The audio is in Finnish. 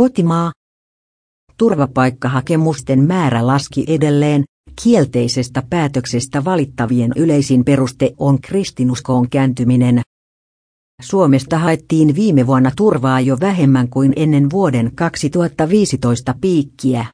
Kotimaa. Turvapaikkahakemusten määrä laski edelleen, kielteisestä päätöksestä valittavien yleisin peruste on kristinuskoon kääntyminen. Suomesta haettiin viime vuonna turvaa jo vähemmän kuin ennen vuoden 2015 piikkiä.